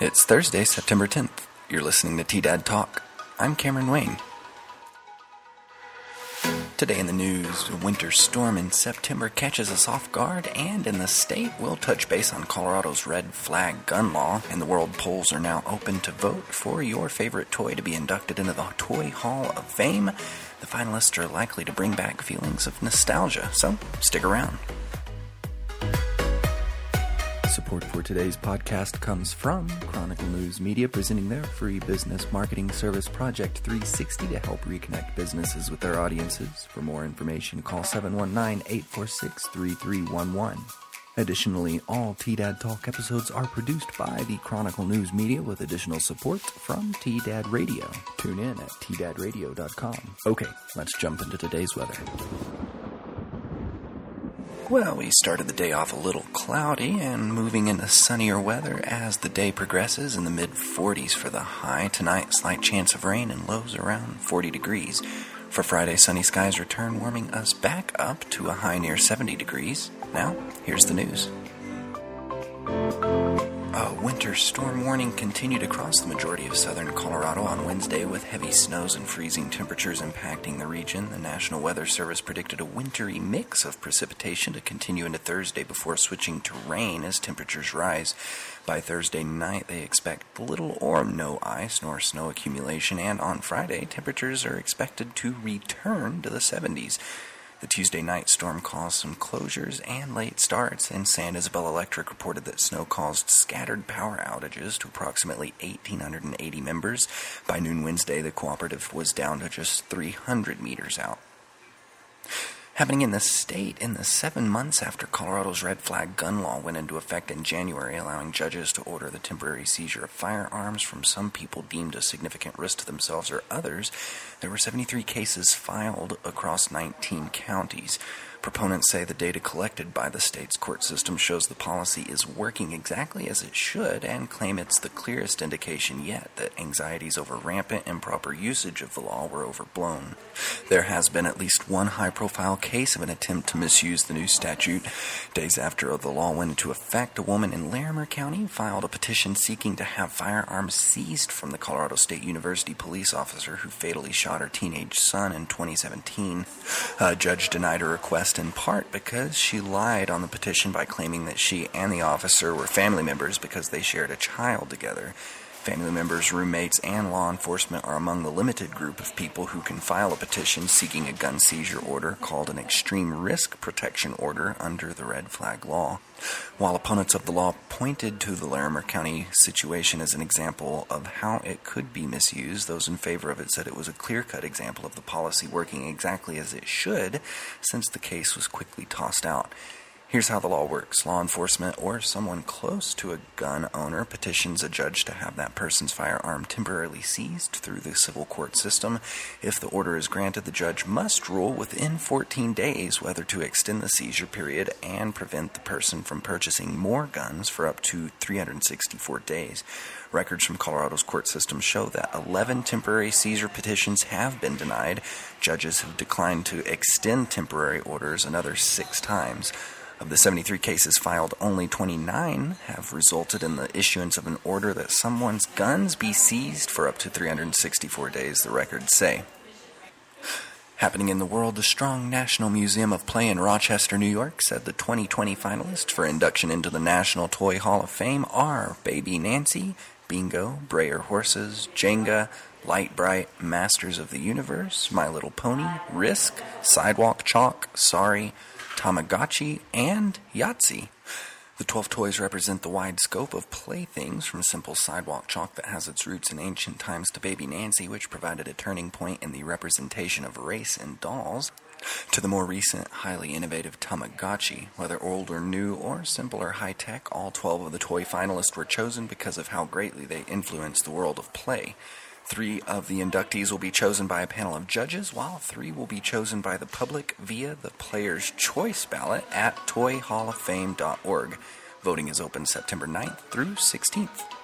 It's Thursday, September 10th. You're listening to T Dad Talk. I'm Cameron Wayne. Today in the news, a winter storm in September catches us off guard, and in the state, we'll touch base on Colorado's red flag gun law, and the world polls are now open to vote for your favorite toy to be inducted into the Toy Hall of Fame. The finalists are likely to bring back feelings of nostalgia, so stick around. Support for today's podcast comes from Chronicle News Media, presenting their free business marketing service Project 360 to help reconnect businesses with their audiences. For more information, call 719 846 3311. Additionally, all T-Dad Talk episodes are produced by the Chronicle News Media with additional support from T-Dad Radio. Tune in at tdadradio.com. Okay, let's jump into today's weather. Well, we started the day off a little cloudy and moving into sunnier weather as the day progresses in the mid 40s for the high. Tonight, slight chance of rain and lows around 40 degrees. For Friday, sunny skies return, warming us back up to a high near 70 degrees. Now, here's the news. A winter storm warning continued across the majority of southern Colorado on Wednesday with heavy snows and freezing temperatures impacting the region. The National Weather Service predicted a wintry mix of precipitation to continue into Thursday before switching to rain as temperatures rise. By Thursday night, they expect little or no ice nor snow accumulation, and on Friday, temperatures are expected to return to the 70s. The Tuesday night storm caused some closures and late starts, and San Isabel Electric reported that snow caused scattered power outages to approximately 1,880 members. By noon Wednesday, the cooperative was down to just 300 meters out. Happening in the state in the seven months after Colorado's red flag gun law went into effect in January, allowing judges to order the temporary seizure of firearms from some people deemed a significant risk to themselves or others, there were 73 cases filed across 19 counties. Proponents say the data collected by the state's court system shows the policy is working exactly as it should and claim it's the clearest indication yet that anxieties over rampant improper usage of the law were overblown. There has been at least one high profile case of an attempt to misuse the new statute. Days after the law went into effect, a woman in Larimer County filed a petition seeking to have firearms seized from the Colorado State University police officer who fatally shot her teenage son in 2017. A judge denied her request in part because she lied on the petition by claiming that she and the officer were family members because they shared a child together. Family members, roommates, and law enforcement are among the limited group of people who can file a petition seeking a gun seizure order called an extreme risk protection order under the red flag law. While opponents of the law pointed to the Larimer County situation as an example of how it could be misused, those in favor of it said it was a clear cut example of the policy working exactly as it should, since the case was quickly tossed out. Here's how the law works law enforcement or someone close to a gun owner petitions a judge to have that person's firearm temporarily seized through the civil court system. If the order is granted, the judge must rule within 14 days whether to extend the seizure period and prevent the person from purchasing more guns for up to 364 days. Records from Colorado's court system show that 11 temporary seizure petitions have been denied. Judges have declined to extend temporary orders another six times. Of the 73 cases filed, only 29 have resulted in the issuance of an order that someone's guns be seized for up to 364 days, the records say. Happening in the world, the Strong National Museum of Play in Rochester, New York said the 2020 finalists for induction into the National Toy Hall of Fame are Baby Nancy, Bingo, Breyer Horses, Jenga, Lite-Brite, Masters of the Universe, My Little Pony, Risk, Sidewalk Chalk, Sorry, Tamagotchi, and Yahtzee. The 12 toys represent the wide scope of playthings from simple sidewalk chalk that has its roots in ancient times to Baby Nancy, which provided a turning point in the representation of race in dolls, to the more recent, highly innovative Tamagotchi. Whether old or new, or simple or high tech, all 12 of the toy finalists were chosen because of how greatly they influenced the world of play. Three of the inductees will be chosen by a panel of judges, while three will be chosen by the public via the Player's Choice ballot at toyhalloffame.org. Voting is open September 9th through 16th.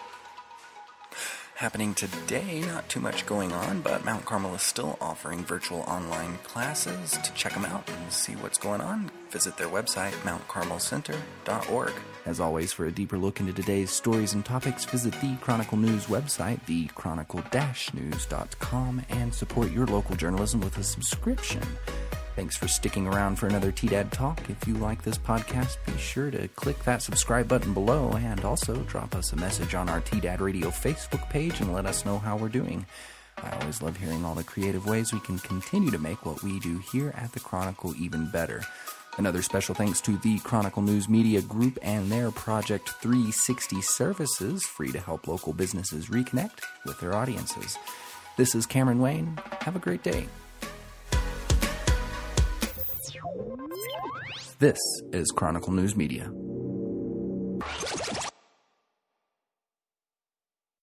Happening today, not too much going on, but Mount Carmel is still offering virtual online classes. To check them out and see what's going on, visit their website, mountcarmelcenter.org. As always, for a deeper look into today's stories and topics, visit the Chronicle News website, thechronicle-news.com, and support your local journalism with a subscription. Thanks for sticking around for another TDAD Talk. If you like this podcast, be sure to click that subscribe button below and also drop us a message on our TDAD Radio Facebook page and let us know how we're doing. I always love hearing all the creative ways we can continue to make what we do here at the Chronicle even better. Another special thanks to the Chronicle News Media Group and their Project 360 services, free to help local businesses reconnect with their audiences. This is Cameron Wayne. Have a great day. This is Chronicle News Media.